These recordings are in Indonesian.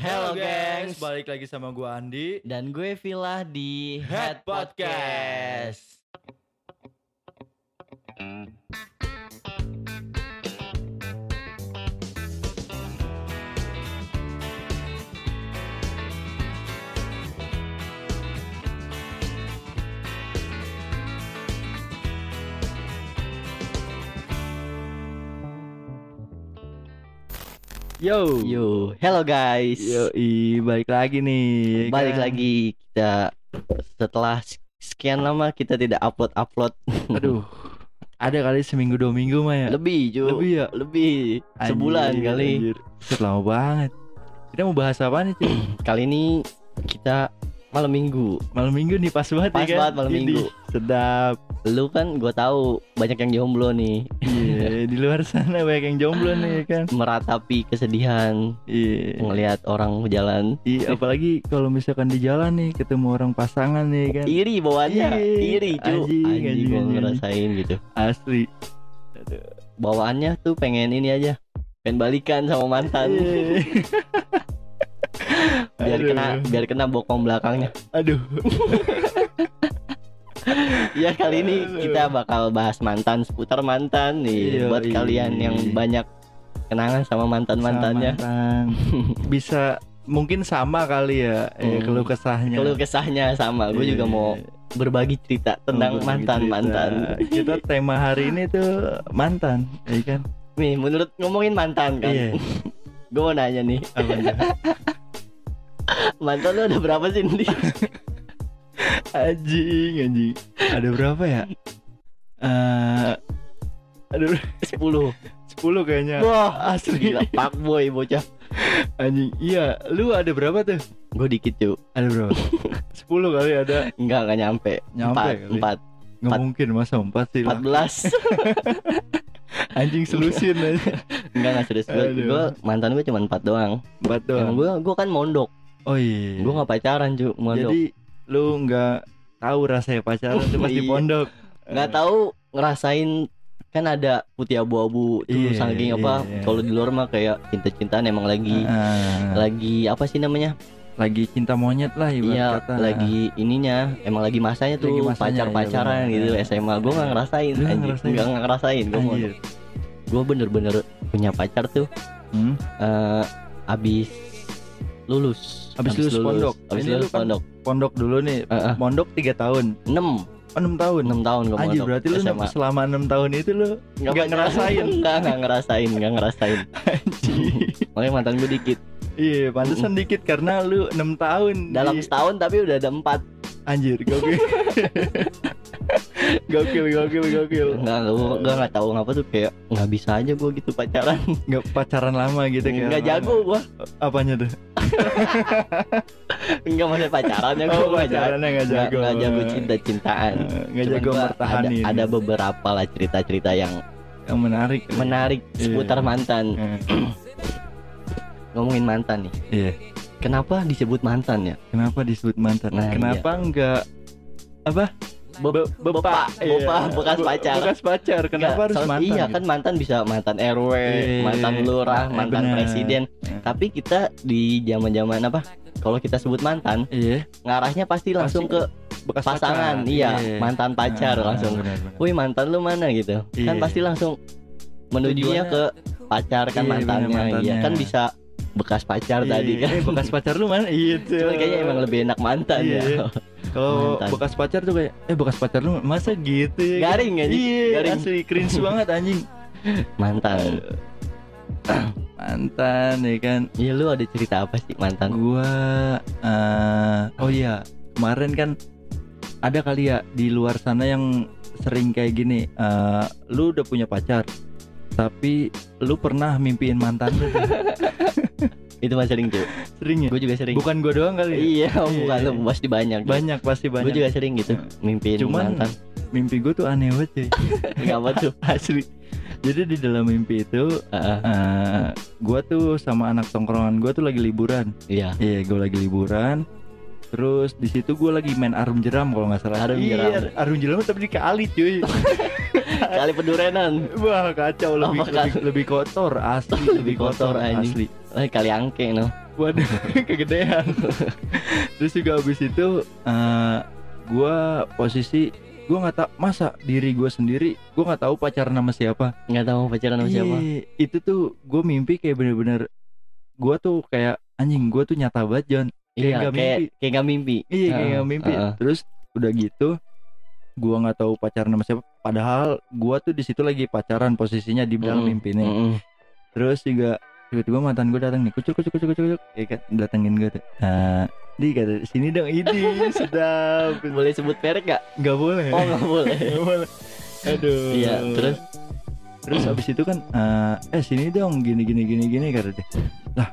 Hello gengs, balik lagi sama gua Andi. Dan gue Villa di Head Podcast. Yo, Yo, hello guys. yo, balik lagi nih. ya Balik kan? lagi kita setelah sekian lama kita tidak upload upload. Aduh, ada kali seminggu dua minggu mah ya. Lebih, Ju. Lebih ya? Lebih. Sebulan Anjir, kali. anjir. Lama banget. Kita mau bahas apa nih? Kali ini kita malam minggu. Malam minggu nih pas banget Pas ya kan? banget malam Idih, minggu. Sedap. Lu kan gue tahu banyak yang jomblo nih Iya, di luar sana banyak yang jomblo nih ya kan. meratapi kesedihan Iya. ngelihat orang jalan. Iya, apalagi kalau misalkan di jalan nih ketemu orang pasangan nih kan. Iri bawaannya, Iya. iri cu. Anjing, Anjing, anjing, ngerasain gitu. Asli. Bawaannya tuh pengen ini aja, pengen balikan sama mantan. Biar Aduh. kena biar kena bokong belakangnya. Aduh. Ya kali ini kita bakal bahas mantan seputar mantan nih Iya, buat iya. kalian yang banyak kenangan sama mantan mantannya. Mantan. Bisa mungkin sama kali ya eh, Hmm. keluh kesahnya. Kalau kesahnya sama, gue juga mau berbagi cerita tentang Berbagi mantan cerita. mantan. Kita tema hari ini tuh mantan, ya kan? Nih menurut ngomongin mantan kan, Iya. gue mau nanya nih, Apa? mantan lu ada berapa sih nih? anjing, anjing. Ada berapa ya? Eh aduh, 10 10 kayaknya. Wah Asli. Gila pak boy bocah Anjing. Iya, lu ada berapa tuh? Gue dikit cuy Ada berapa? 10 kali ada. Enggak enggak nyampe Nyampe Empat. Empat Nggak Empat. mungkin masa 4 sih Empat belas Anjing selusin aja. Enggak enggak serius Gue gue mantan gue cuma empat doang 4 doang. Emang gue gue kan mondok Oh iya. Gue gak pacaran cuy mondok Jadi lu nggak tahu rasanya pacaran tuh pas di Iya. pondok. nggak tahu ngerasain kan ada putih abu-abu tuh Iya, saking apa iya. kalau di luar mah kayak cinta-cintaan emang lagi Ah, lagi apa sih namanya lagi cinta monyet lah ibarat iya kata. lagi ininya emang lagi masanya tuh Lagi masanya, pacar-pacaran iya gitu. SMA gue nggak ngerasain nggak ngerasain? nggak nggak ngerasain gue Anjir. gue bener-bener punya pacar tuh Hmm? eh abis lulus Abis lulus pondok. abis Ini lulus lu kan pondok Pondok dulu nih. Eh, eh. Pondok 3 tahun. enam 6 tahun. enam tahun gue Anjir pondok berarti lu SMA selama 6 tahun itu lu nggak pacaran. ngerasain. nggak nggak ngerasain nggak ngerasain makanya mantan gue dikit Iya, pantesan dikit karena lu 6 tahun. dalam di- setahun tapi udah ada empat anjir gokil. gokil, gokil, gokil. nggak gue gue nggak tahu ngapa tuh kayak nggak bisa aja gue gitu pacaran Nggak pacaran lama gitu kayak. nggak orang jago lama. Apanya tuh? nggak maksudnya pacarannya gue Oh, pacarannya nggak nggak jago. nggak jago cinta cintaan Eh, Nggak jago mertahanin. ada, ada beberapa lah cerita cerita yang yang menarik. menarik Iya. seputar mantan Eh, ngomongin mantan nih Iya. kenapa disebut mantan ya Kenapa disebut mantan? Nah, Kenapa enggak apa? Be- Be- bepa, Iya. bepa, bekas Be- pacar. Bekas pacar. Kenapa Nggak, harus mantan? iya gitu? kan mantan bisa mantan RW Iya, mantan lurah eh, mantan benar. presiden Eh. tapi kita di zaman zaman apa kalau kita sebut mantan Iya. ngarahnya pasti langsung ke Bekas pasangan pacar. iya mantan pacar Ah, langsung benar. wih mantan lu mana gitu kan Iya. pasti langsung menujunya ke pacar kan Iya, benar, mantannya iya mantannya. kan bisa bekas pacar Iya, tadi kan Eh, bekas pacar lu mana? Iya. Cuman kayaknya emang lebih enak mantan Iya. ya Kalau bekas pacar tuh kayak eh bekas pacar lu masa gitu ya? kan? Garing, anjing. Iya, Garing. asli cringe banget anjing. mantan Mantan ya kan. iya lu ada cerita apa sih mantan Gua eh oh iya, kemarin kan ada kali ya di luar sana yang sering kayak gini. eh lu udah punya pacar, tapi lu pernah mimpiin mantan lu. itu mah sering tuh sering ya? gue juga sering Bukan gua doang kali. ya? iya bukan Iya. lu pasti banyak Banyak pasti gue banyak. juga sering gitu mimpiin Cuman mantan mimpi gue tuh aneh banget cuy. nggak apa tuh Asli. Jadi di dalam mimpi itu Heeh, eh gua tuh sama anak tongkrongan gua tuh lagi liburan. iya Iya, gue lagi liburan. Terus di situ gue lagi main arum jeram kalau nggak salah. Arum Iya, jeram. arum jeram tapi di kali cuy. kali pedurenan. Wah kacau lebih, Apa, lebih lebih kotor asli Lebih kotor, anjing. asli. eh, kali angke no. Waduh kegedean. Terus juga abis itu eh, gua posisi gua nggak tahu masa diri gua sendiri gua nggak tahu pacaran sama siapa. Nggak tahu pacaran sama siapa. Iya, itu tuh gue mimpi kayak bener-bener gue tuh kayak anjing gue tuh nyata banget John Kayak iya nggak kayak mimpi. kayak nggak mimpi. Iya kayak Heeh, nggak mimpi. heeh. terus udah gitu gue nggak tahu pacaran sama siapa. Padahal gue tuh di situ lagi pacaran posisinya di dalam Mm-mm, mimpi nih mm-mm. terus juga tiba-tiba mantan gue datang nih kucuk kucuk kucuk kucuk kucuk. Ya kan datengin gue tuh. Nah di kata sini dong ini sedap. Boleh sebut merek gak nggak boleh. Oh nggak boleh. Nggak boleh. Aduh. Iya terus? Terus abis itu kan eh, eh sini dong gini gini gini gini kata dia. Lah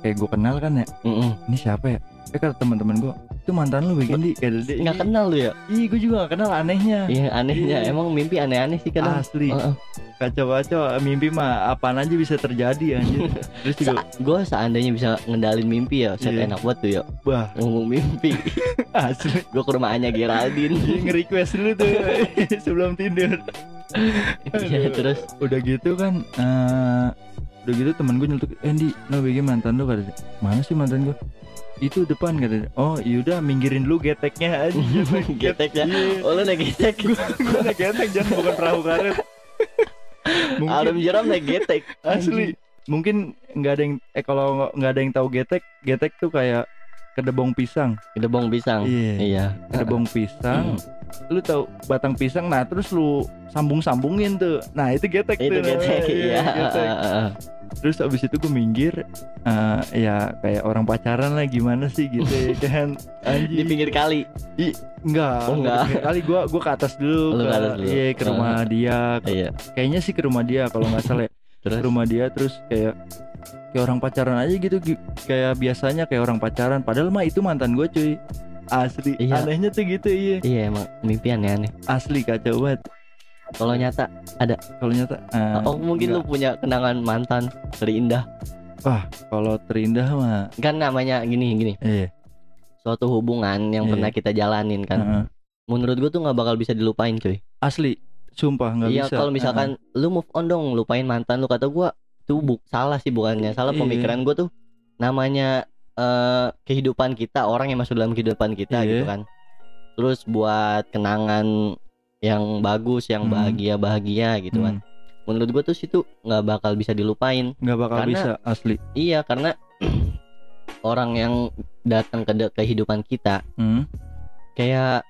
kayak gue kenal kan ya. Mm-mm. ini siapa ya? Eh kata teman-teman gue itu mantan lu bikin di nggak kenal lu ya? Ih gue juga gak kenal anehnya. Iya anehnya. Iya. emang mimpi aneh-aneh sih kadang. Asli. Heeh. kacau-kacau. Mimpi mah apaan aja bisa terjadi anjir. Terus juga gue seandainya bisa ngendalin mimpi ya set Iya. enak banget tuh ya. Wah. Ngomong mimpi. Asli. Gue ke rumah Anya Geraldine. Nge-request dulu tuh sebelum tidur. Iya Aduh. terus? Udah gitu kan eh udah gitu temen gue nyeletuk eh Di no bikin mantan lu? kata mana sih mantan gue itu depan kata oh yaudah minggirin dulu geteknya aja. Geteknya. Iya. oh lu naik getek. Gue naik getek jangan bukan perahu karet. Mungkin Arum jeram naik getek. Asli. Mungkin nggak ada yang eh kalau nggak- ada yang tahu getek getek tuh kayak kedebong pisang. Gedebong pisang. Iya. Iya. Kedebong pisang. Lu tahu batang pisang? Nah terus lu sambung sambungin tuh. Nah itu getek itu tuh. getek namanya. iya. getek. Terus abis itu gue minggir eh, ya kayak orang pacaran lah gimana sih gitu ya kan. Di anjing pinggir kali? Enggak Oh, enggak. kali. Gue gua ke atas dulu Lu ke, atas dulu. iya ke rumah dia. Ke- iya. Kayaknya sih ke rumah dia kalau nggak salah ya. terus? Ke rumah dia terus kayak kayak orang pacaran aja gitu. Gi- kayak biasanya kayak orang pacaran. Padahal mah itu mantan gue cuy. Asli. Iya. anehnya tuh gitu iya. Iya emang mimpi aneh-aneh asli kacau banget kalau nyata kalau nyata eh, oh mungkin lu enggak. punya kenangan mantan terindah kalau terindah mah kan namanya gini gini. Eh suatu hubungan yang Iya. pernah kita jalanin kan. Heeh. menurut gua tuh nggak bakal bisa dilupain cuy. Asli. Sumpah nggak iya bisa. kalau misalkan lu move on dong lupain mantan lu. Kata gua tuh buk salah sih bukannya. Salah Iya. pemikiran gua tuh. Namanya eh kehidupan kita orang yang masuk dalam kehidupan kita Iya. gitu kan. Terus buat kenangan yang bagus yang Hmm. bahagia bahagia gitu kan. Hmm, menurut gua tuh situ nggak bakal bisa dilupain. Nggak bakal Karena- bisa asli. iya karena orang yang datang ke kehidupan kita Hmm, kayak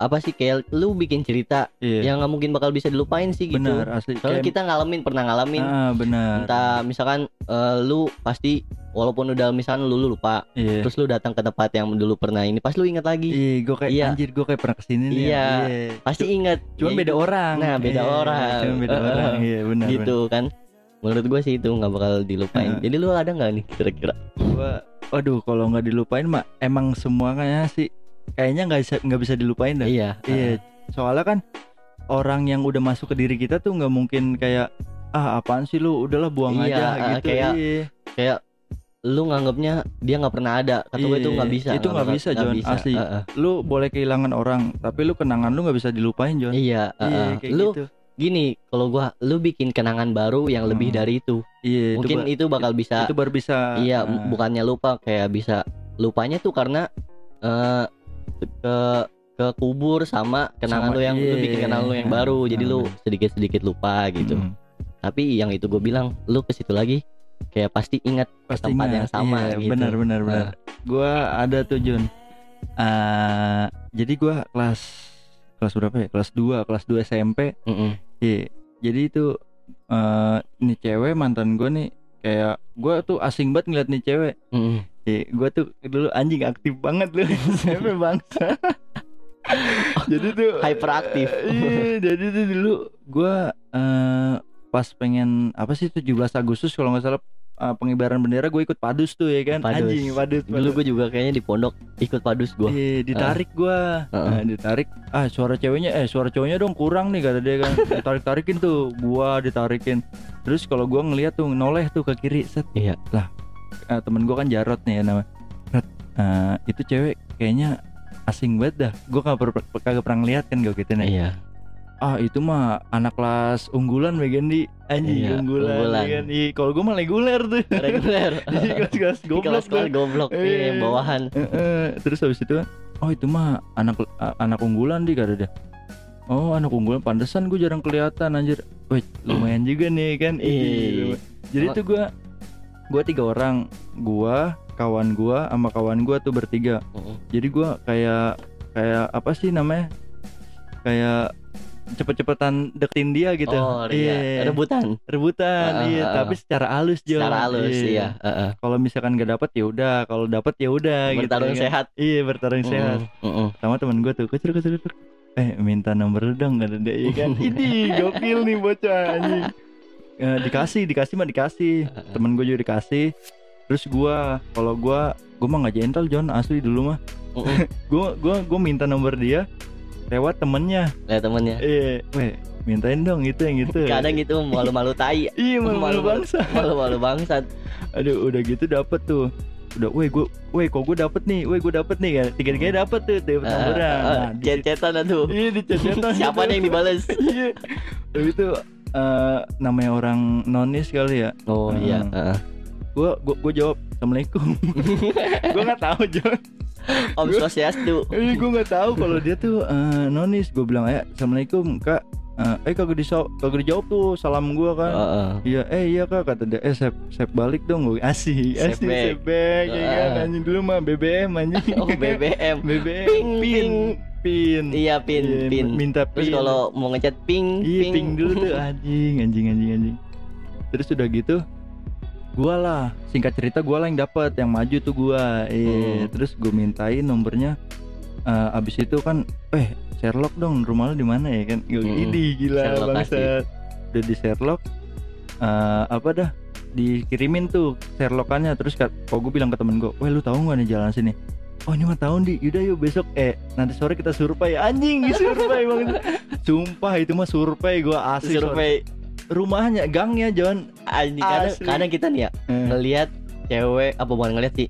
apa sih kayak lu bikin cerita iya. yang nggak mungkin bakal bisa dilupain sih gitu. Benar asli. Soalnya Kayak- kita ngalamin pernah ngalamin. Ah benar. Entah misalkan eh, lu pasti walaupun udah misalkan lu, lu lupa iya. terus lu datang ke tempat yang dulu pernah ini pas lu ingat lagi. Iya gue kayak Iya. anjir gue kayak pernah ke sini nih. Iya. pasti ingat. Cuman Ya beda itu, orang. Nah, beda Iya, orang. Cuman beda Heeh. orang. Iya, benar. gitu kan. Menurut gua sih itu nggak bakal dilupain. Jadi lu ada nggak nih kira-kira? Gua waduh, kalau nggak dilupain mah emang semuanya sih kayaknya nggak bisa nggak bisa dilupain dah. iya Iya. Soalnya kan orang yang udah masuk ke diri kita tuh nggak mungkin kayak ah apaan sih lu udahlah buang Iya, aja ah, gitu. kayak- Iya. kayak lu nganggapnya dia nggak pernah ada kata Iya, itu nggak bisa itu nggak bisa, John, asli. Heeh. Lu boleh kehilangan orang, tapi lu kenangan lu nggak bisa dilupain, John. iya Iya, heeh. kayak lu gitu. gini kalau gua lu bikin kenangan baru yang lebih Hmm. dari itu Iya, mungkin itu, itu bakal bisa itu baru bisa iya ah, bukannya lupa kayak bisa lupanya tuh karena eh ke ke kubur sama kenangan Sama- lu yang lu iya. bikin kenangan lu yang baru jadi lu Ah. sedikit sedikit lupa gitu mm, tapi yang itu gue bilang lu ke situ lagi kayak pasti ingat pasti tempat ingat. yang sama Iya, gitu. benar benar benar gua ada tuh Jun Eh, jadi gua kelas kelas berapa ya kelas 2 kelas 2 SMP Mm-mm. iya jadi itu eh nih cewek mantan gua nih kayak gua tuh asing banget ngeliat nih cewek Mm-mm. iya gua tuh dulu anjing aktif banget lu SMP bangsa jadi tuh Hyperaktif. iya jadi tuh dulu gua eh pas pengen apa sih 17 Agustus kalau nggak salah eh, pengibaran bendera gue ikut padus tuh ya kan Padus. anjing padus, dulu gue juga kayaknya di pondok ikut padus gue Iya, ditarik gua. Heeh. Nah, ditarik. Ah, suara ceweknya eh suara cowoknya dong kurang nih kata dia kan. Ditarik-tarikin tuh, gua ditarikin. Terus kalau gua ngeliat tuh noleh tuh ke kiri, set. Iya. Lah, eh, temen gua kan Jarot nih ya nama. Rat, eh, itu cewek kayaknya asing banget dah. Gua kagak per- kagak pernah ngeliat kan gua gitu nih. iya ah itu mah anak kelas unggulan Megendi anjing Iya, unggulan, unggulan. ya? Iya, kalau gue mah reguler tuh reguler di kelas-kelas Di goblok tuh. goblok Iya. iya, bawahan Heeh, terus habis itu oh itu mah anak anak unggulan di kata dia oh anak unggulan pantesan gue jarang kelihatan anjir Wih, lumayan juga nih kan Iya. Jadi tuh gue gue tiga orang. Gua kawan gua sama kawan gua tuh bertiga. Heeh. jadi gua kayak kayak apa sih namanya? Kayak cepet-cepetan deketin dia gitu. Oh iya. Rebutan? Rebutan Ah, iya. ah, ah. tapi secara halus Jo. Secara halus iya. heeh. kalau misalkan gak dapet ya udah. Kalau dapet ya udah gitu bertarung kan. sehat. Iya bertarung sehat. Mm, mm, sama temen gue tuh kecil kecil kecil eh minta nomor lu dong kata dia iya kan. Ini gokil nih bocah anjing Eh, dikasih dikasih mah dikasih. Temen gue juga dikasih. Terus gua kalau gua gua mah nggak gentle John asli dulu mah. Gua gua gua minta nomor dia lewat temennya. Lihat temennya? Eh weh mintain dong itu yang itu kadang gitu malu-malu tai. Iya malu malu malu- bangsa malu-malu bangsat. Aduh udah gitu dapet tuh. Udah weh gua weh kok gua dapet nih? Weh gua dapet nih kan tiga tiganya dapet tuh dapet nomornya nah, di chat-chatan tuh. Iya di chat-chatan siapa gitu. nih yang dibales? Iya. Itu eh, namanya orang nonis kali ya. oh Heeh. iya. Gua gua, gua jawab assalamualaikum. gua nggak tahu John. om swastiastu Eh gua nggak tahu kalau dia tuh eh, nonis. Gua bilang ya assalamualaikum kak. Eh, eh kagak dijawab kagak dijawab tuh salam gua kan. Heeh. Iya, eh iya kak kata dia. Eh sep sep balik dong gue. Asik back. sep back ya kan. Anjing dulu mah BBM anjing. oh BBM BBM Ping, pin ping. Pin. iya pin Iya, pin Minta terus pin. kalau mau ngechat ping Iya ping dulu tuh anjing anjing anjing anjing. Terus udah gitu gua lah singkat cerita gua lah yang dapat yang maju tuh gua. Iya, Hmm. terus gua mintain nomornya Eh, abis itu kan eh Sherlock dong rumah lu di mana ya kan Gua, Hmm. ini gila Sherlock bangsat udah di Sherlock eh, apa dah dikirimin tuh Sherlockannya terus kok gue bilang ke temen gue, weh lu tahu nggak nih jalan sini? Oh ini mah tahu di, yaudah yuk besok eh nanti sore kita survei. Anjing survei banget. Sumpah itu mah survei gua asli survei. Rumahnya gangnya John anjing kadang, kadang kita nih ya Eh, ngelihat cewek apa bukan ngelihat sih?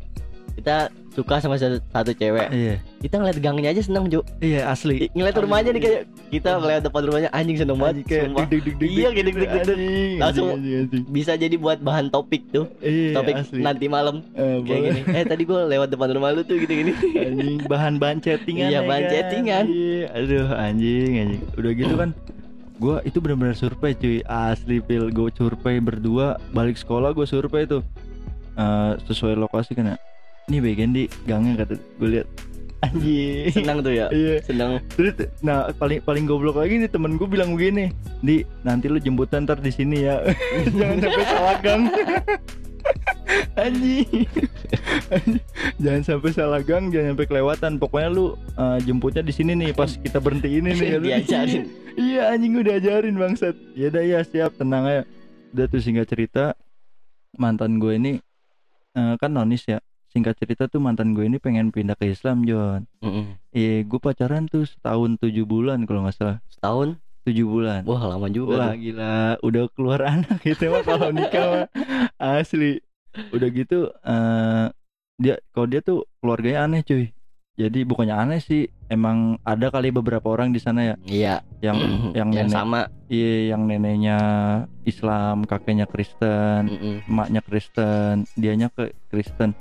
Kita suka sama satu, satu cewek. Iya kita ngeliat gangnya aja seneng Jo iya asli. Ngeliat rumahnya nih kayak kita ngeliat depan rumahnya anjing seneng banget kayak sumpah. deg deg deg Iya, kayak deg deg deg deg. anjing, Langsung bisa jadi buat bahan topik tuh. Iya topik asli. nanti malam. Eh, kayak gini. Eh tadi gue lewat depan rumah lu tuh gitu gini. Anjing bahan-bahan chattingan Iya, ya bahan kan? chattingan. iya aduh anjing anjing. Udah gitu kan gua itu benar-benar survei cuy. Asli pil. Gue survei berdua balik sekolah gue survei tuh. Eh, sesuai lokasi kan ya. Ini bagian di? Gangnya kata gue lihat anjing senang tuh ya iya senang Terus, nah paling paling goblok lagi nih temen gue bilang begini, di nanti lu jemputan ntar di sini ya, jangan sampai salah gang. Anjing. Anjing. jangan sampai salah gang, jangan sampai kelewatan. Pokoknya lu uh, jemputnya di sini nih pas kita berhenti ini nih. Lu- Diajarin. iya anjing udah ajarin bangsat. Ya udah ya siap tenang aja. Udah tuh singkat cerita mantan gue ini eh, kan nonis ya. Singkat cerita tuh mantan gue ini pengen pindah ke Islam John. Iya, gue pacaran tuh setahun tujuh bulan kalau nggak salah. setahun Tujuh bulan. wah lama juga Wah tuh. gila, udah keluar anak gitu mah kalau nikah mah asli. Udah gitu, eh dia kalau dia tuh keluarganya aneh cuy. Jadi bukannya aneh sih, emang ada kali beberapa orang di sana ya iya yang yang yang nenek, sama iya yang neneknya Islam, kakeknya Kristen, Mm-mm. emaknya Kristen, dianya ke Kristen.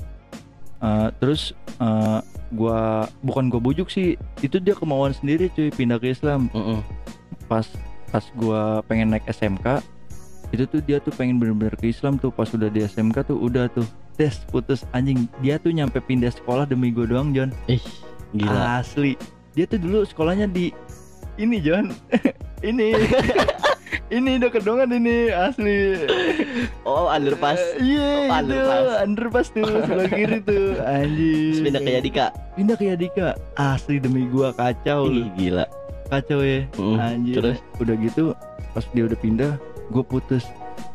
Eh, terus eh, gua bukan gua bujuk sih, itu dia kemauan sendiri cuy pindah ke Islam. Mm-mm. Pas pas gua pengen naik SMK, itu tuh dia tuh pengen bener-bener ke Islam tuh. Pas udah di SMK tuh udah tuh tes putus anjing. Dia tuh nyampe pindah sekolah demi gua doang John. ih gila Asli. Dia tuh dulu sekolahnya di ini John. ini. ini udah kedongan ini asli. oh underpass Eh, Iya, Oh, itu underpass. underpass tuh sebelah kiri tuh. Terus pindah ke Yadika Pindah ke Yadika. Asli demi gua kacau, lu. ih gila kacau ya. Mm, Anjir. terus Udah gitu, pas dia udah pindah, gua putus.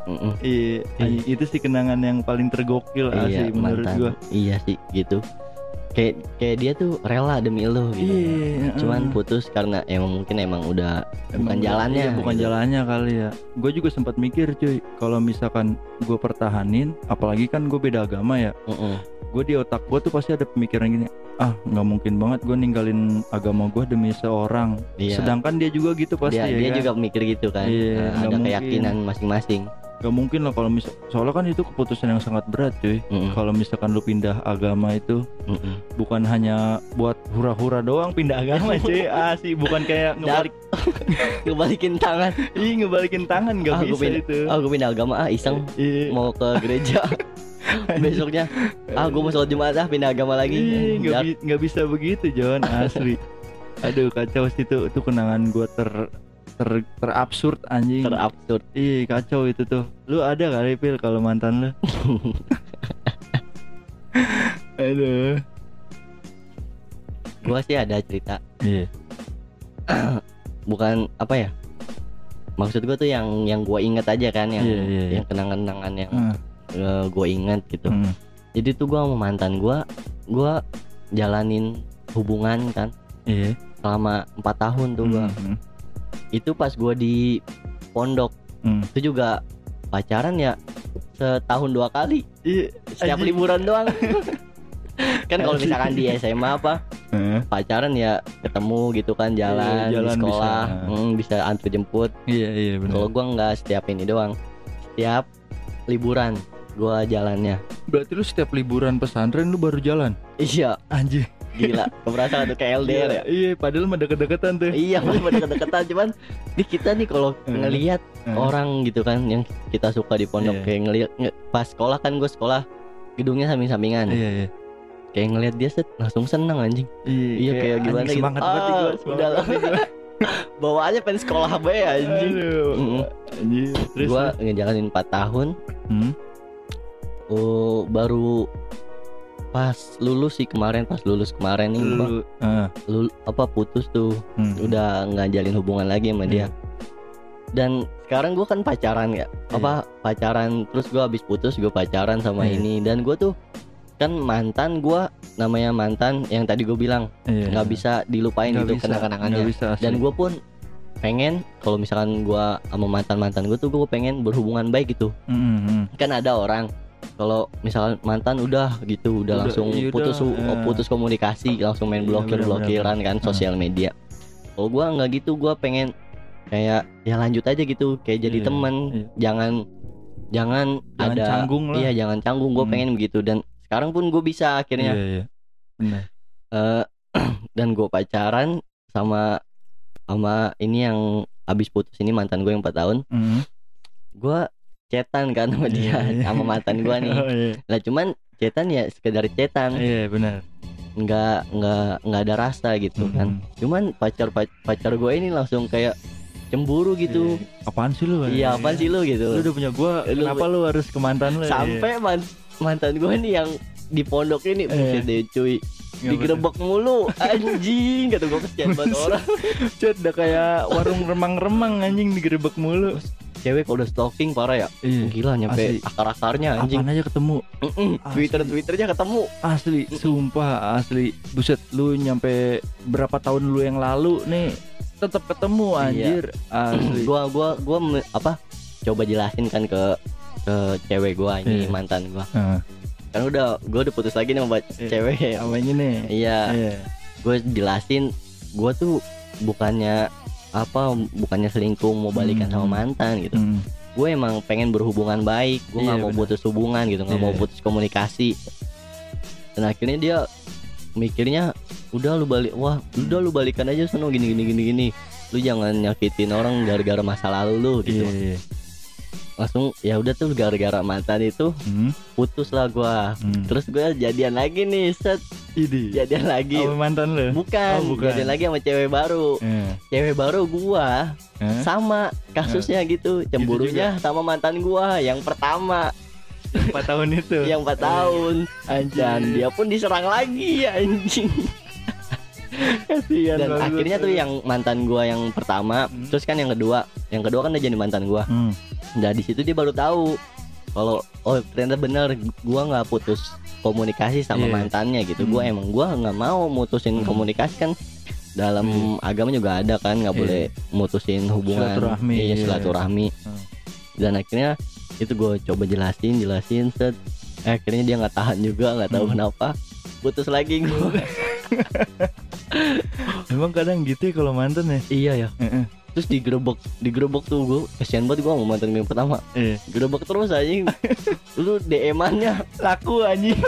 Mm-mm. Iya, anjing, itu sih kenangan yang paling tergokil iya asli menurut mantan gua. iya sih gitu kayak kayak dia tuh rela demi lu gitu Iya, cuman heeh. putus karena emang mungkin emang udah Emang bukan jalannya, iya, bukan gitu. jalannya kali ya. Gue juga sempat mikir cuy, kalau misalkan gue pertahanin, apalagi kan gue beda agama ya, Mm-mm. gue di otak gue tuh pasti ada pemikiran gini ah nggak mungkin banget gue ninggalin agama gue demi seorang Iya. sedangkan dia juga gitu pasti dia ya dia kan? juga mikir gitu kan Iya, Nah, ada mungkin. keyakinan masing-masing Gak mungkin lah kalau misal soalnya kan itu keputusan yang sangat berat cuy. Mm-mm, kalau misalkan lu pindah agama itu mm-mm. bukan hanya buat hura-hura doang pindah agama cuy. Asli bukan kayak ngebalik ngebalikin tangan. Ih ngebalikin tangan gak Ah, bisa pindah- itu. ah gue pindah agama. Ah iseng. Iya. mau ke gereja. Besoknya. Ah gue mau sholat jumat ah pindah agama lagi. Nggak bi- bisa begitu John. Asli. Aduh kacau sih itu itu kenangan gua ter ter terabsurd anjing. Terabsurd. Ih kacau itu tuh. Lu ada kali Pil kalau mantan lu? Aduh. Gue sih ada cerita. Iya. Bukan apa ya? Maksud gue tuh yang yang gue inget aja kan yang Iya, iya, iya. yang kenangan-kenangan yang Ah, gue inget gitu. Hmm. jadi tuh gue sama mantan gue gue jalanin hubungan kan Iya. selama empat tahun tuh gue Hmm, itu pas gue di pondok. Hmm. itu juga pacaran ya setahun dua kali. Iya setiap anjing. liburan doang. Kan kalau misalkan di SMA apa Eh, pacaran ya ketemu gitu kan jalan, Iya, jalan di sekolah bisa. hmm, bisa antar jemput. Iya iya benar. Kalau gua nggak setiap ini doang. Setiap liburan gua jalannya. Berarti lu setiap liburan pesantren lu baru jalan? Iya. Anjing gila keberasa tuh kayak LDR ya Iya padahal mah deket-deketan tuh iya pada deket-deketan cuman di kita nih kalau Hmm. ngelihat Eh, orang gitu kan yang kita suka di pondok Iya. kayak ngelihat nge- pas sekolah kan gue sekolah gedungnya samping-sampingan Iya iya kayak ngelihat dia set langsung seneng anjing Iya, kayak gimana anjing, gitu. Semangat banget nih Ah, gua, udah lah. bawaannya pengen sekolah be anjing Aduh. Anjing Terus gua lu? ngejalanin 4 tahun hmm? oh baru pas lulus sih kemarin pas lulus kemarin nih gua Lu ah, lul- apa putus tuh. Hmm. udah nggak jalin hubungan lagi sama dia. Dan sekarang gua kan pacaran ya apa pacaran terus gua habis putus gua pacaran sama Iya. ini. Dan gua tuh kan mantan gua namanya mantan yang tadi gue bilang Iya. nggak bisa dilupain Nggak gitu bisa, kenang-kenangannya. Nggak bisa asli. dan gue pun pengen kalau misalkan gua sama mantan mantan gue tuh gue pengen berhubungan baik gitu. Hmm, hmm, hmm. kan ada orang kalau misalkan mantan udah gitu udah, Udah, langsung iya udah, putus ya. putus komunikasi langsung main Iya, blokir blokiran kan Ah. sosial media kalau gua nggak gitu gua pengen kayak ya lanjut aja gitu kayak jadi Iya, temen iya. jangan jangan, Jangan ada canggung lah. iya jangan canggung gue Hmm. pengen begitu dan sekarang pun gue bisa akhirnya Iya iya Benar eh, dan gue pacaran sama sama ini yang abis putus ini mantan gue yang 4 tahun Hmm. gue cetan kan sama dia Iya, iya. sama mantan gue nih Oh, iya. lah cuman cetan ya sekedar cetan Iya benar nggak nggak nggak ada rasa gitu kan Hmm. cuman pacar pacar gue ini langsung kayak cemburu gitu Iya. Apaan sih lu? iya apa sih lu Lu gitu udah punya gua, Lu- kenapa lu harus ke mantan lu? sampai man- mantan gue nih yang di pondok ini Iya. buset deh cuy Iya, digerebek mulu anjing kata gue kesian banget orang Cet, udah kayak warung remang-remang anjing digerebek mulu. Cewek kalau udah stalking parah ya Iya. gila nyampe akar-akarnya anjing Apaan aja ketemu Mm-mm, Asli. Twitter Twitternya ketemu asli, sumpah asli. Buset, lu nyampe berapa tahun lu yang lalu nih tetap ketemu Iya. anjir. Asli. gua gua gua me- apa coba jelasin kan ke ke cewek gua ini Iya. mantan gua Heeh. kan udah gua udah putus lagi nih sama Iya. cewek ini nih. iya Iya. gue jelasin gue tuh bukannya apa bukannya selingkuh mau balikan Hmm. sama mantan gitu Hmm. gue emang pengen berhubungan baik gue nggak Iya, mau putus hubungan gitu nggak Iya. mau putus komunikasi dan akhirnya dia mikirnya udah lu balik wah udah lu balikan aja sono gini gini gini gini lu jangan nyakitin orang gara-gara masa lalu lu gitu Iya, iya. Langsung ya udah tuh gara-gara mantan itu Hmm. putus lah gue Hmm. terus gue jadian lagi nih set Idi. jadian lagi Sama mantan lu? bukan, Oh, bukan. jadian lagi sama cewek baru Iya. cewek baru gua Hah? sama kasusnya gitu cemburunya sama mantan gua yang pertama Empat tahun itu. yang 4 tahun Anjir. dan dia pun diserang lagi anjing Dan banget. akhirnya tuh yang mantan gua yang pertama Hmm. terus kan yang kedua yang kedua kan udah jadi mantan gua Hmm. nah di situ dia baru tahu kalau oh ternyata benar gua nggak putus komunikasi sama Iya. mantannya gitu gua Hmm. emang gua nggak mau mutusin Hmm. komunikasi kan dalam agama juga ada kan nggak Iya. boleh mutusin hubungan Silaturahmi, iya, iya. silaturahmi Hmm. dan akhirnya itu gue coba jelasin jelasin set Eh, akhirnya dia nggak tahan juga nggak tahu Hmm. kenapa putus lagi gue Emang kadang gitu ya kalau mantan ya. iya ya terus digerebek digerebek tuh gue kesian banget gue sama mantan yang pertama Iya. gerebek terus anjing lu DM-annya Laku anjing.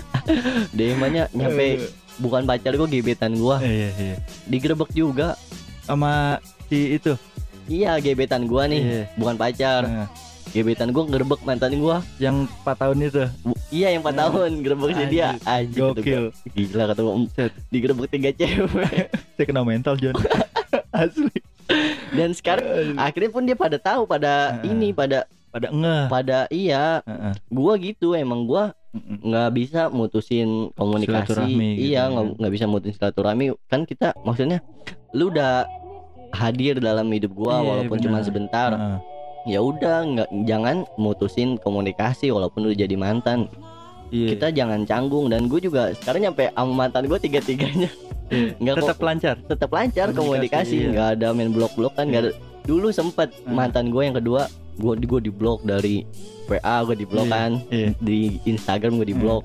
DM-annya nyampe bukan pacar gue gebetan gue Iya iya. digerebek juga Sama si itu. iya gebetan gue nih Iya. bukan pacar Heeh. Gebetan gue gerebek mantan gue yang 4 tahun itu. Bu- iya yang 4 tahun gerebeknya dia anjing kata Gokil. gila kata gue tiga cewek Saya kena mental John. Asli. dan sekarang akhirnya pun dia pada tahu pada Heeh. ini pada Pada ngeh. pada iya Heeh. gua gitu emang gua Mm-mm. nggak bisa mutusin komunikasi gitu iya ya. nggak nggak bisa mutusin silaturahmi kan kita maksudnya lu udah hadir dalam hidup gua Iya, walaupun cuma sebentar Heeh. Ya udah nggak jangan mutusin komunikasi walaupun lu jadi mantan Iya. kita jangan canggung dan gue juga sekarang nyampe sama mantan gue tiga tiganya Iya. nggak tetap lancar. tetap lancar Komunikasi, komunikasi iya. nggak ada main blok blok kan nggak ada dulu sempet Hmm. mantan gue yang kedua gue gue di blok dari WA gue di blok Iya, kan iya. di Instagram gue di Hmm. blok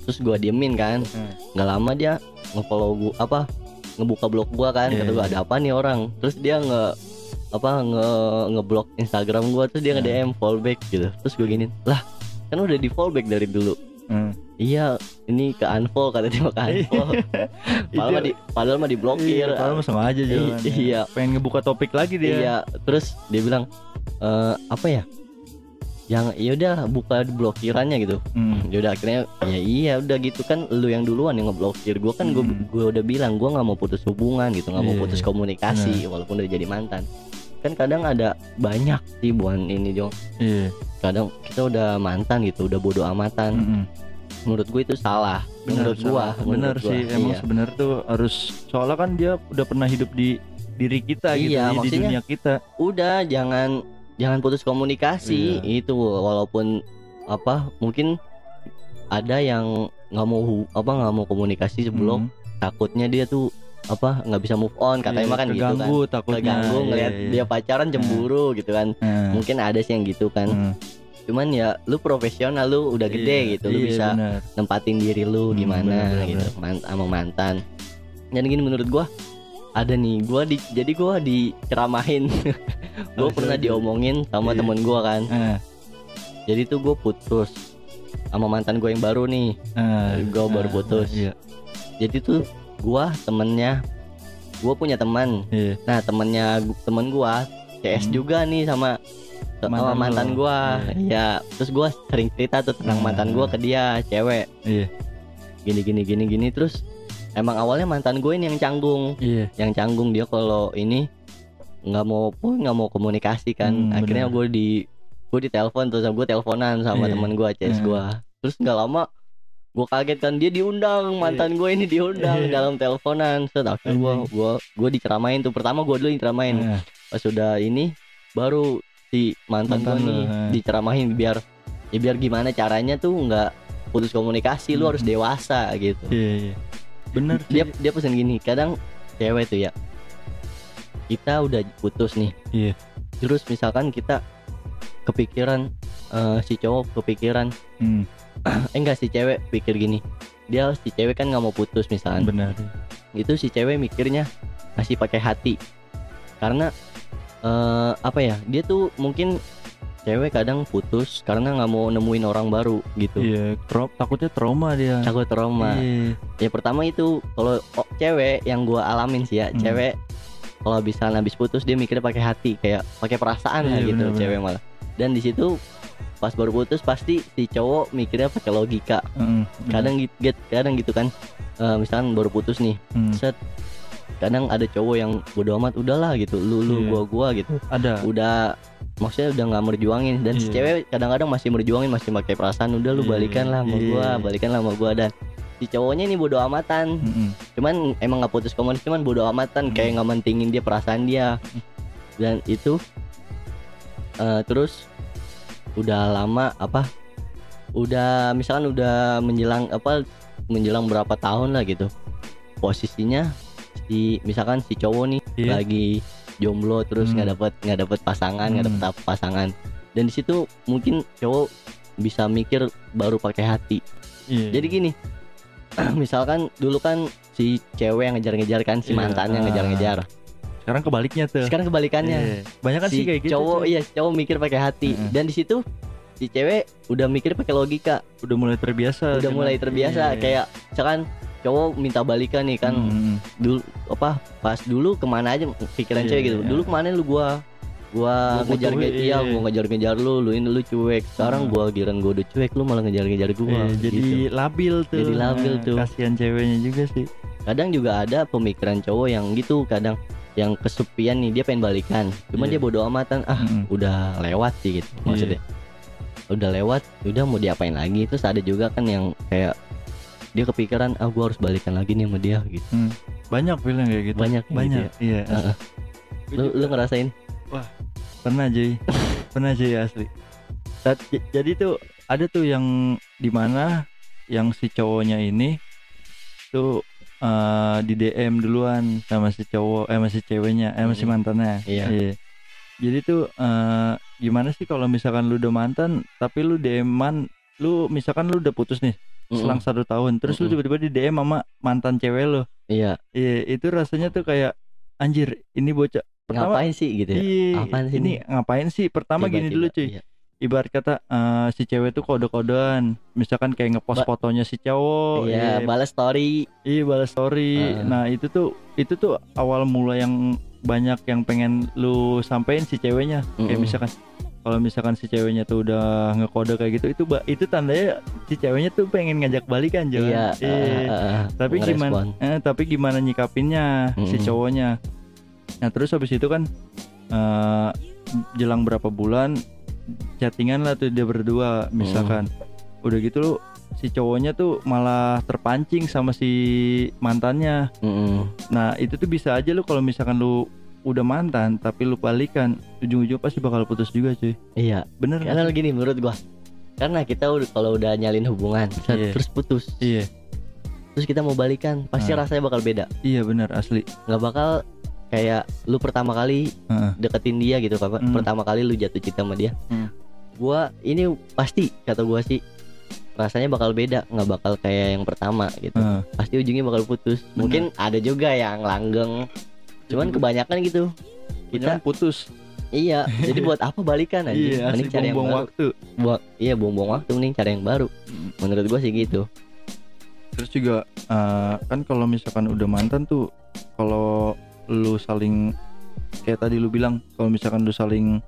terus gue diemin kan Hmm. nggak lama dia ngefollow gue apa ngebuka blog gue kan Iya, kata gue iya. ada apa nih orang terus dia nge apa nge ngeblok Instagram gue terus dia Hmm. DM fallback gitu terus gue gini lah kan udah di fallback dari dulu Hmm. iya ini ke unfollow kata dia ke unfollow padahal mah di padahal mah diblokir Iya, padahal mah sama aja John. iya Pengen ngebuka topik lagi dia. Iya, terus dia bilang eh apa ya? Yang yaudah buka blokirannya gitu. Hmm. Yaudah akhirnya ya iya udah gitu kan lu yang duluan yang ngeblokir gue kan gue Hmm. gue udah bilang gue nggak mau putus hubungan gitu nggak mau Iya, putus iya. komunikasi walaupun udah jadi mantan kan kadang ada banyak sih buan ini dong Iya. kadang kita udah mantan gitu udah bodoh amatan Mm-mm. menurut gue itu salah Bener, menurut gua bener menurut gua. sih. Emang iya. sebenarnya tuh harus soalnya kan dia udah pernah hidup di diri kita gitu, Iya, di- di dunia kita. udah jangan jangan putus komunikasi Iya. itu walaupun apa mungkin ada yang nggak mau apa nggak mau komunikasi sebelum Hmm. takutnya dia tuh apa nggak bisa move on katanya Iya, mah kan gitu kan takutnya. keganggu Iya, ngeliat iya. dia pacaran cemburu gitu kan mungkin ada sih yang gitu kan cuman ya lu profesional lu udah gede Iya, gitu lu iya, bisa bener. nempatin diri lu Hmm, gimana bener, gitu man- sama mantan dan gini menurut gua ada nih gua di jadi gua diceramahin gua Oh, pernah iya. diomongin sama Iya. temen gua kan jadi tuh gue putus sama mantan gue yang baru nih ah, Gua baru putus. Iya. jadi tuh gua temennya gue punya teman Iya. nah temennya temen gua CS Hmm. juga nih sama Mantan mantan lu. gua ya terus gua sering cerita tuh tentang Ah. mantan gua ke dia cewek Iya. gini gini gini gini terus emang awalnya mantan gue ini yang canggung Iya. yang canggung dia kalau ini nggak mau pun nggak mau komunikasi kan Hmm, akhirnya gue di gue ditelepon terus gue teleponan sama Iya. teman gue CS Iya. gue terus nggak lama gue kaget kan dia diundang mantan gue ini diundang Iya. dalam teleponan. Set akhirnya gue gue gue diceramain tuh. Pertama gue dulu yang diceramain. Ah, pas sudah ini baru si mantan, Mantan gue nih diceramahin biar ya biar gimana caranya tuh nggak putus komunikasi. Lu Hmm. harus dewasa gitu. Iya, iya. Bener dia sih. dia pesen gini kadang cewek tuh ya kita udah putus nih. Iya. terus misalkan kita kepikiran eh, si cowok kepikiran Hmm, eh enggak si cewek pikir gini dia si cewek kan nggak mau putus misalkan benar. itu si cewek mikirnya masih pakai hati karena eh, apa ya dia tuh mungkin cewek kadang putus karena nggak mau nemuin orang baru gitu Iya, tro- takutnya trauma dia. takut trauma Iya. ya pertama itu kalau oh, cewek yang gua alamin sih ya Hmm. cewek kalau bisa habis putus dia mikirnya pakai hati kayak pakai perasaan lah Iya, gitu bener-bener. cewek malah dan di situ pas baru putus pasti si cowok mikirnya pakai logika Mm, kadang gitu kadang gitu kan Eh, misalkan baru putus nih Hmm, set kadang ada cowok yang bodo amat udahlah gitu lu lu Iya. gua gua gitu ada. udah maksudnya udah nggak merjuangin dan si Iya. cewek kadang-kadang masih merjuangin masih pakai perasaan udah lu Iya, balikan lah sama gua iya. balikan lah sama gua dan si cowoknya ini bodo amatan Mm-mm. cuman emang nggak putus komunikasi cuman bodo amatan Hmm. kayak nggak mentingin dia perasaan dia dan itu eh, terus udah lama apa udah misalkan udah menjelang apa menjelang berapa tahun lah gitu posisinya si misalkan si cowok nih Iya. lagi jomblo terus Hmm. nggak dapat nggak dapat pasangan nggak Hmm. dapat apa pasangan dan di situ mungkin cowok bisa mikir baru pakai hati Iya. jadi gini misalkan dulu kan si cewek yang ngejar-ngejar kan si Iya, mantannya ah. ngejar-ngejar sekarang kebaliknya tuh sekarang kebalikannya Iya. banyak kan si sih kayak gitu cowok iya cowok mikir pakai hati Heeh. dan di situ si cewek udah mikir pakai logika udah mulai terbiasa udah mulai terbiasa Iya. kayak misalkan cowok minta balikan nih kan Hmm. dulu apa pas dulu ke mana aja pikiran Iya, cewek gitu iya. dulu ke mana lu gua gua Gua ngejar ngejar iya iya. gua ngejar ngejar lu lu ini lu cuek sekarang Hmm. gua giran gua udah cuek lu malah ngejar ngejar gua Iya, jadi gitu. labil tuh Jadi labil Nah, tuh. kasihan ceweknya juga sih kadang juga ada pemikiran cowok yang gitu kadang yang kesepian nih dia pengen balikan cuman Iya. dia bodo amatan ah Mm-mm. udah lewat sih gitu Iya. maksudnya udah lewat udah mau diapain lagi terus ada juga kan yang kayak dia kepikiran ah gua harus balikan lagi nih sama dia gitu banyak film kayak gitu banyak gitu banyak ya. iya Heeh. Gua lu lu ngerasain pernah Jay pernah Jay asli Saat- jadi tuh ada tuh yang di mana yang si cowoknya ini tuh eh, di DM duluan sama si cowok eh sama si ceweknya eh sama si Mhm. mantannya Iya. jadi tuh eh, gimana sih kalau misalkan lu udah mantan tapi lu DM-an lu misalkan lu udah putus nih Mm-mm. selang satu tahun terus lu Mm-mm. tiba-tiba di DM sama mantan cewek lu iya iya itu rasanya tuh kayak anjir ini bocah pertama ngapain sih gitu ya Iya, Apaan sih ini ngapain sih? Pertama Coba, gini dulu cuy. Iya. Ibarat kata eh, si cewek tuh kode-kodean, misalkan kayak ngepost Ba- fotonya si cowok, iya iya, balas story iya balas story. Ah. Nah, itu tuh itu tuh awal mula yang banyak yang pengen lu sampein si ceweknya. Kayak Mm-mm. misalkan kalau misalkan si ceweknya tuh udah ngekode kayak gitu itu itu tandanya si ceweknya tuh pengen ngajak balikan Jon. iya eh, eh, eh, tapi gimana eh, tapi gimana nyikapinnya si Mm-mm. cowoknya nah terus habis itu kan eh, jelang berapa bulan chattingan lah tuh dia berdua misalkan. Udah gitu lu si cowoknya tuh malah terpancing sama si mantannya. Mm-mm. nah itu tuh bisa aja lu kalau misalkan lu udah mantan tapi lu balikan ujung-ujung pasti bakal putus juga cuy. Iya. Bener karena sih? gini menurut gua karena kita udah kalau udah nyalin hubungan Iya. terus putus. Iya. Terus kita mau balikan pasti Ah. rasanya bakal beda. Iya bener asli. Nggak bakal kayak lu pertama kali Heeh. deketin dia gitu apa Hmm. pertama kali lu jatuh cinta sama dia. Hmm. gua ini pasti kata gua sih rasanya bakal beda nggak bakal kayak yang pertama gitu. Heeh. pasti ujungnya bakal putus. Benar. mungkin ada juga yang langgeng. Cuman kebanyakan gitu. Kita putus. Iya jadi buat apa balikan aja iya mending cari yang baru. waktu. Buang- iya buang-buang waktu mending cari yang baru. Hmm. menurut gua sih gitu. Terus juga eh, kan kalau misalkan udah mantan tuh kalau lu saling kayak tadi lu bilang kalau misalkan lu saling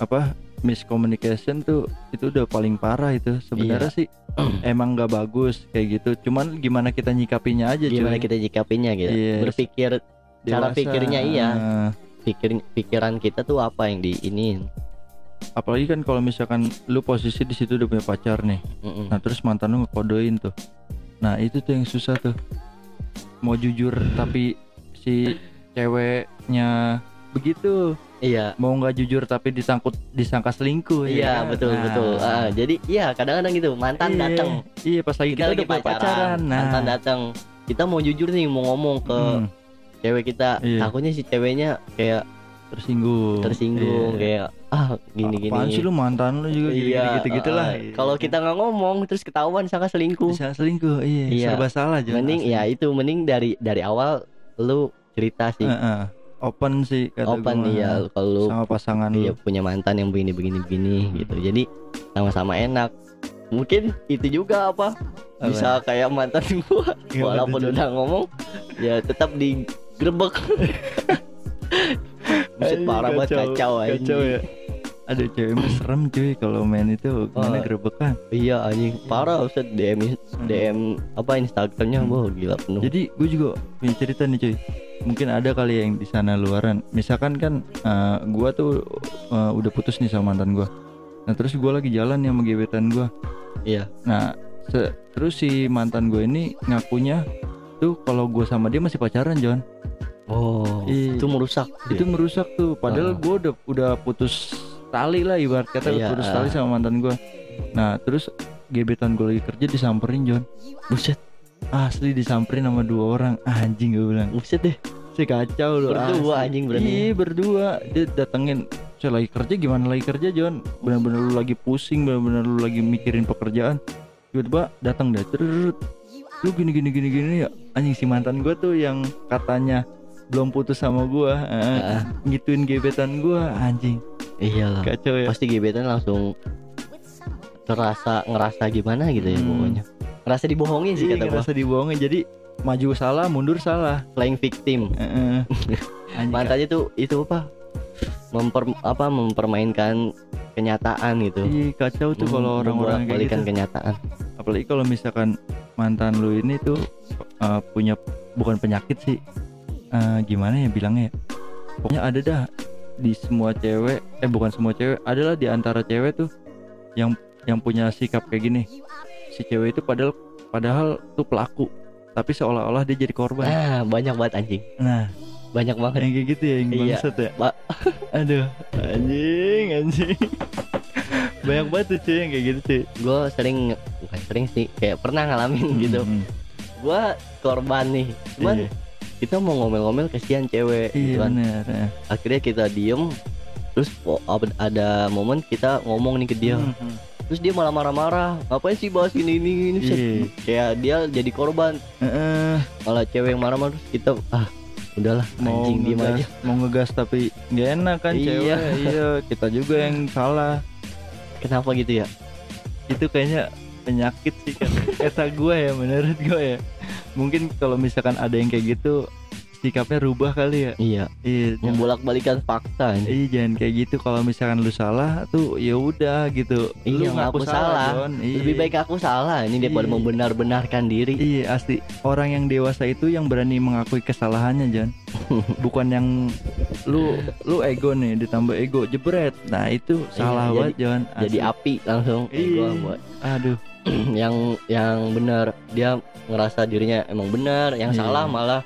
apa miscommunication tuh itu udah paling parah itu. Sebenarnya sih emang nggak bagus kayak gitu. Cuman gimana kita nyikapinya aja gimana cuy kita jikapinya gitu. Yes. berpikir cara Dewasa. pikirnya iya. Eh, pikir pikiran kita tuh apa yang di ini apalagi kan kalau misalkan lu posisi di situ udah punya pacar nih. Nah terus mantan lu ngekodein tuh. Nah itu tuh yang susah tuh. Mau jujur tapi si ceweknya begitu. Iya. Mau nggak jujur tapi disangkut disangka selingkuh ya iya kan? betul Nah, betul. Ah, jadi iya kadang-kadang gitu mantan iya, datang iya pas lagi kita, kita, lagi udah punya pacaran, nah. mantan datang kita mau jujur nih mau ngomong ke hmm, cewek kita. Iya. takutnya si ceweknya kayak tersinggung. tersinggung Iya. kayak ah gini gini. Apaan sih lu mantan lu juga iya gitu gitu lah ah, kalau kita nggak ngomong terus ketahuan sangka selingkuh. Bisa selingkuh iya, Iya. serba salah mending asli. ya itu mending dari dari awal lu cerita sih. Heeh. open sih kata open gua. iya kalau sama pasangan iya punya mantan yang begini begini begini Hmm. gitu. Jadi sama-sama enak. Mungkin itu juga apa Apa? bisa kayak mantan gua. Gimana walaupun udah ngomong ya tetap digrebek Buset parah banget kacau. anjing. kacau ya. Aduh cewek serem cuy kalau main itu gimana Oh. gerebekan Iya anjing. Parah Buset DM DM apa Instagramnya wah gila penuh. Hmm. Jadi gue juga punya cerita nih cuy Mungkin ada kali yang di sana luaran. Misalkan kan eh, gua tuh eh, udah putus nih sama mantan gua. Nah terus gua lagi jalan nih sama gebetan gua. Iya. Nah terus si mantan gue ini ngakunya tuh kalau gue sama dia masih pacaran John. Oh Iya. itu merusak. Itu merusak tuh. Padahal Ah. gue udah udah putus tali lah ibarat kata Iya, putus tali sama mantan gue nah terus gebetan gue lagi kerja disamperin John. Buset asli disamperin sama dua orang. Anjing gue bilang Buset deh si kacau loh Berdua asli. anjing berani. iya berdua. Dia datengin saya lagi kerja gimana lagi kerja John benar-benar lu lagi pusing benar-benar lu lagi mikirin pekerjaan. Tiba-tiba datang deh terus. Lu gini gini gini gini ya. Anjing si mantan gue tuh yang katanya belum putus sama gue Ah, ngituin gebetan gue anjing. Iyalah kacau ya. Pasti gebetan langsung terasa ngerasa gimana gitu ya Hmm. pokoknya ngerasa dibohongin sih Iya, kata gua ngerasa dibohongin jadi maju salah mundur salah playing victim mantannya tuh itu apa memper apa mempermainkan kenyataan gitu Iya kacau tuh kalau orang-orang kayak gitu. kenyataan Apalagi kalau misalkan mantan lu ini tuh uh, punya bukan penyakit sih. Uh, gimana ya bilangnya? ya? Pokoknya ada dah di semua cewek, eh bukan semua cewek, adalah di antara cewek tuh yang yang punya sikap kayak gini. Si cewek itu padahal padahal tuh pelaku, tapi seolah-olah dia jadi korban. ah banyak banget anjing Nah, banyak banget yang kayak gitu ya yang Iya. bangsat ya. Pak. Aduh, anjing, anjing. Banyak banget tuh cuy yang kayak gitu cuy. gue sering bukan sering sih kayak pernah ngalamin gitu Mm-mm. gue korban nih cuman Iya. kita mau ngomel-ngomel kesian cewek Iya gitu kan benar. ya. akhirnya kita diem terus ada momen kita ngomong nih ke dia Mhm. Terus dia malah marah-marah ngapain sih bahas ini ini ini. Iya. kayak dia jadi korban Heeh. malah cewek yang marah-marah terus kita ah udahlah mau anjing diem aja mau ngegas tapi nggak enak kan Iya. cewek iya kita juga yang salah kenapa gitu ya itu kayaknya penyakit sih kan kata gue ya menurut gue ya mungkin kalau misalkan ada yang kayak gitu sikapnya rubah kali ya iya iya jangan, membolak-balikan fakta anjing. iya jangan kayak gitu kalau misalkan lu salah tuh ya udah gitu lu Iya, ngaku salah. Jon. Iya. lebih baik aku salah ini daripada Iya. membenar-benarkan diri Iya asli orang yang dewasa itu yang berani mengakui kesalahannya John bukan yang lu lu ego nih ditambah ego jebret nah itu Iya, salah jadi- banget John jadi Asli. api langsung Iya. gua buat aduh yang yang benar dia ngerasa dirinya emang benar yang Iya. salah malah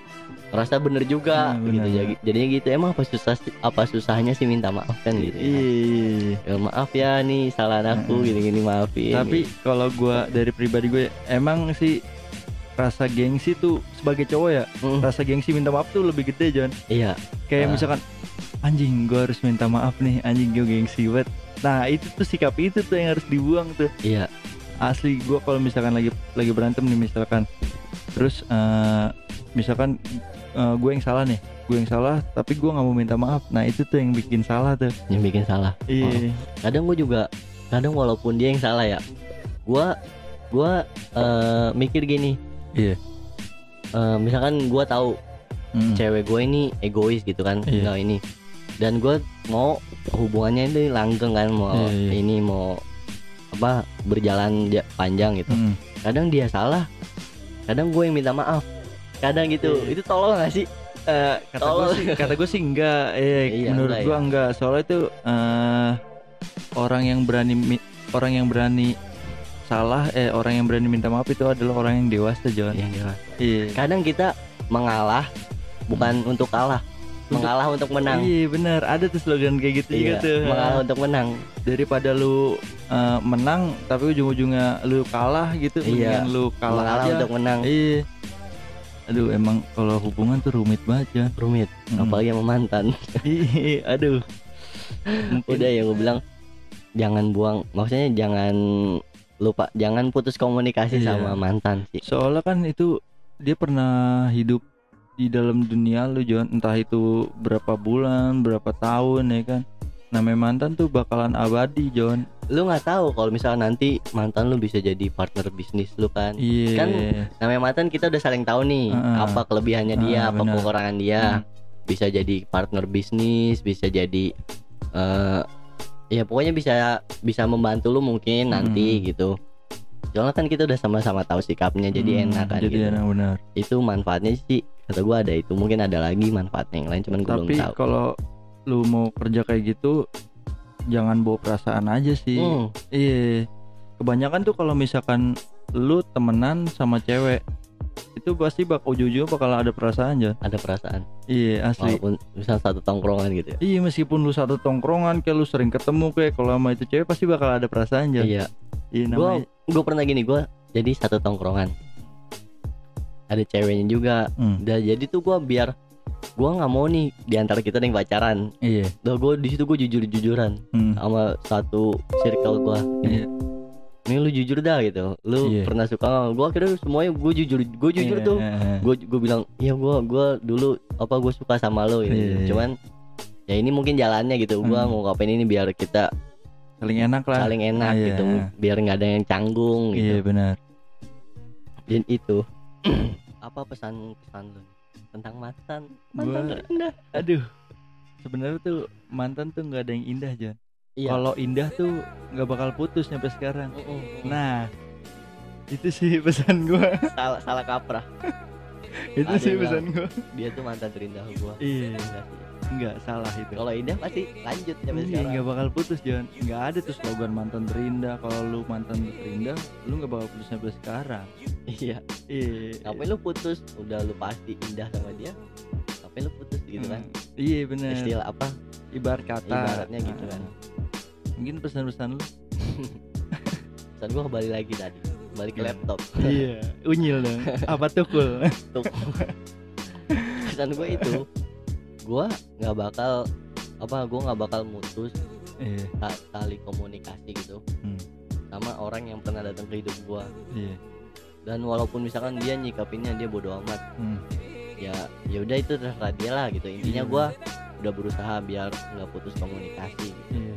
ngerasa bener juga Nah, gitu. benar. jadi jadinya gitu. Emang apa susah apa susahnya sih minta maaf kan gitu ya. iya. Ya, maaf ya nih salah aku Mm-mm. gini-gini maafin tapi kalau gua dari pribadi gue emang sih rasa gengsi tuh sebagai cowok ya Mm, rasa gengsi minta maaf tuh lebih gede John iya. Kayak Ah. misalkan anjing gua harus minta maaf nih anjing gue gengsi banget. Nah itu tuh sikap itu tuh yang harus dibuang tuh. Iya. Asli gua kalau misalkan lagi lagi berantem nih misalkan terus eh, misalkan eh, gue yang salah nih gue yang salah tapi gua nggak mau minta maaf nah itu tuh yang bikin salah tuh yang bikin salah iya kadang gue juga kadang walaupun dia yang salah ya gua gua eh, mikir gini Iya. Eh, misalkan gua tahu Mm. cewek gue ini egois gitu kan Iya. nggak ini dan gue mau hubungannya ini langgeng kan mau Iya, iya. ini mau apa berjalan ja- panjang gitu Mm. kadang dia salah kadang gue yang minta maaf kadang gitu. Iya. itu tolong gak sih? Eh, kata gue sih kata gue sih enggak. Eh Iya, menurut gua ya. enggak. Soalnya itu eh orang yang berani orang yang berani salah eh orang yang berani minta maaf itu adalah orang yang dewasa John yang jelas iya. Kadang kita mengalah bukan untuk kalah. Untuk- mengalah untuk menang. Iya benar. Ada tuh slogan kayak gitu juga Iya, tuh. mengalah untuk menang. Daripada lu eh, menang tapi ujung-ujungnya lu kalah gitu Iya. lu kalah mengalah aja. untuk menang. Iya aduh emang kalau hubungan tuh rumit banget John rumit Mm. apalagi sama mantan. Iya, aduh. Mungkin- udah ya gue bilang jangan buang maksudnya jangan lupa jangan putus komunikasi Iya. sama mantan sih. Soalnya kan itu dia pernah hidup di dalam dunia lu John. Entah itu berapa bulan berapa tahun ya kan namanya mantan tuh bakalan abadi John. Lu nggak tahu kalau misalnya nanti mantan lu bisa jadi partner bisnis lu kan? Iya. Kan namanya mantan kita udah saling tahu nih Heeh. apa kelebihannya dia Heeh, apa kekurangan dia. Bisa jadi partner bisnis bisa jadi eh ya pokoknya bisa bisa membantu lu mungkin nanti gitu. Soalnya kan kita udah sama-sama tahu sikapnya jadi Hmm, enak kan jadi gitu. enak benar. Itu manfaatnya sih kata gua ada itu. Mungkin ada lagi manfaatnya yang lain cuman gua belum tapi tahu. kalau lu mau kerja kayak gitu jangan bawa perasaan aja sih. Hmm, iya. Kebanyakan tuh kalau misalkan lu temenan sama cewek itu pasti bakal ujung-ujungnya bakal ada perasaan John ada perasaan. Iya asli. Walaupun misal satu tongkrongan gitu ya. Iya meskipun lu satu tongkrongan kayak lu sering ketemu kayak kalau sama itu cewek pasti bakal ada perasaan Jon. iya. Iya namanya. gua pernah gini gua jadi satu tongkrongan. Ada ceweknya juga. Hmm, Udah jadi tuh gua biar gua nggak mau nih di antara kita yang pacaran. iya. Udah gua di situ gua jujur-jujuran Hmm, sama satu circle gua. Iya. nih lu jujur dah gitu lu Iya. pernah suka gue akhirnya semuanya gue jujur gue jujur Iya, tuh iya. gue gue bilang iya gue gua dulu apa gue suka sama lo gitu Iya, iya. cuman ya ini mungkin jalannya gitu gue Hmm. mau ngapain ini biar kita saling enak lah saling enak iya. gitu biar nggak ada yang canggung gitu iya benar dan itu apa pesan pesan lu tentang mantan. Mantan Gua- terindah. Aduh. Sebenarnya tuh mantan tuh nggak ada yang indah John iya. Kalau indah tuh nggak bakal putus sampai sekarang. Mm-mm. nah itu sih pesan gua. Salah salah kaprah itu sih pesan gua. Dia tuh mantan terindah gue iya. Enggak nggak salah itu. Kalau indah pasti lanjut sampai Iya, sekarang. nggak bakal putus John nggak ada tuh slogan mantan terindah. Kalau lu mantan terindah lu nggak bakal putus sampai sekarang. Iya. Iya. Ngapain lu putus udah lu pasti indah sama dia ngapain lu putus gitu kan? Hmm, iya benar istilah apa? Ibarat kata. Ibaratnya gitu kan. Ah. mungkin pesan-pesan lu. Dan gue kembali lagi tadi kembali ke laptop. Iya unyil dong. Apa tuh cool tuh. Pesan gue itu gue nggak bakal apa gue nggak bakal mutus ta- tali komunikasi gitu Hmm. sama orang yang pernah datang ke hidup gue iya. Dan walaupun misalkan dia nyikapinnya dia bodoh amat. Hmm. ya ya udah itu terserah dia lah gitu. Intinya Iya. gue udah berusaha biar nggak putus komunikasi. Iya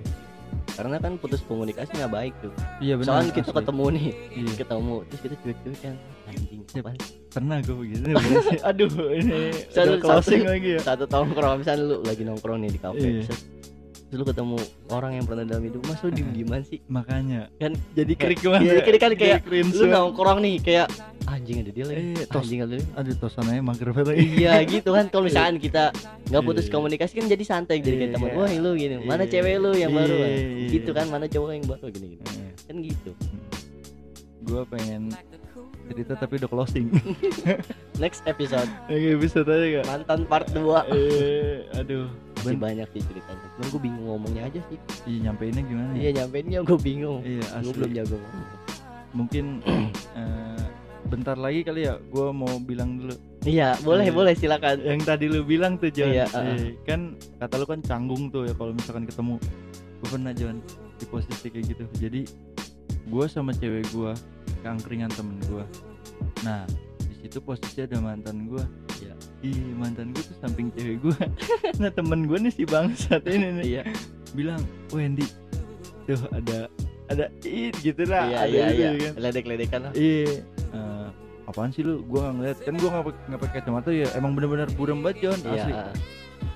karena kan putus komunikasi nggak baik tuh. Iya benar soalnya kita ketemu nih iya. ketemu terus kita cuek-cuek kan anjing Siap. apaan pernah gue begitu aduh ini Satu- closing satu- lagi ya? satu nongkrong misalnya lu lagi nongkrong nih di kafe Iya. set, terus lu ketemu orang yang pernah dalam hidup mas lu diem dieman sih? Makanya. Kan jadi krik banget. iya, ya. krik kan kayak Jadi lu nongkrong nih kayak anjing ada dia lagi Eh, tos- anjing ada dia aduh tosananya mager lagi iya gitu kan. Kalau misalkan kita nggak putus Iya. komunikasi kan jadi santai. Jadi kayak Iya. teman wah lu gini mana Iya. cewek lu yang baru? Iya, iya. gitu kan mana cowok yang baru? Gini gini. Iya. kan gitu. Gue pengen cerita tapi udah closing. Next episode. Oke bisa tanya gak? mantan part 2 Eh, aduh. Masih Ben- banyak sih ceritanya cuman gue bingung ngomongnya aja sih. Iya nyampeinnya gimana iya ya? nyampeinnya gue bingung. Iya gue asli. belum jago. Mungkin eh, bentar lagi kali ya gue mau bilang dulu. Iya boleh Iya. boleh silakan. Yang tadi lu bilang tuh John. Iya. Eh, Kan kata lu kan canggung tuh ya kalau misalkan ketemu. Gue pernah John di posisi kayak gitu. Jadi gue sama cewek gue Keangkringan temen gue Nah di situ posisi ada mantan gue Iya. Ih mantan gue tuh samping cewek gue Nah temen gue nih si bangsat ini nih. Iya. Bilang Wendy tuh ada ada it gitu lah. Iya ada iya itu iya. kan. Ledek-ledekan lah. Iya. Eh, apaan sih lu? Gua nggak ngeliat. Kan gua nggak pakai nggak pakai kacamata ya emang bener-bener buram banget John iya asli. ah.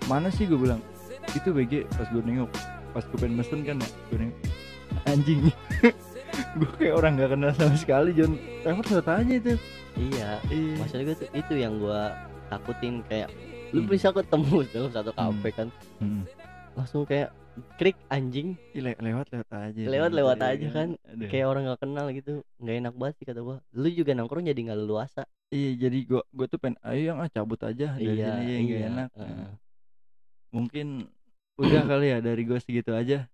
mana sih gue bilang? Itu BG pas gue nengok pas gue pengen mesen kan ya gue nengok. Anjing. Gue kayak orang nggak kenal sama sekali John Trevor lewat aja itu? Iya iya. maksud gue tuh itu yang gue takutin kayak lu Hmm. bisa ketemu dalam satu kafe kan. Hmm. langsung kayak krik anjing. Le- lewat lewat aja Lewat-lewat Iya aja kan. Aduh. kayak orang nggak kenal gitu. Nggak enak banget sih kata gua. Lu juga nongkrong jadi nggak leluasa. Iya jadi gua gua tuh pengen ayo yang ah cabut aja dari iya sini ya iya. enak. Heeh. Nah, mungkin udah kali ya dari gue segitu aja.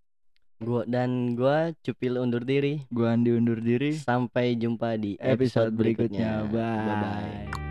Gua dan gua cupil undur diri. Gua Andi undur diri. Sampai jumpa di episode berikutnya. bye, bye, -bye.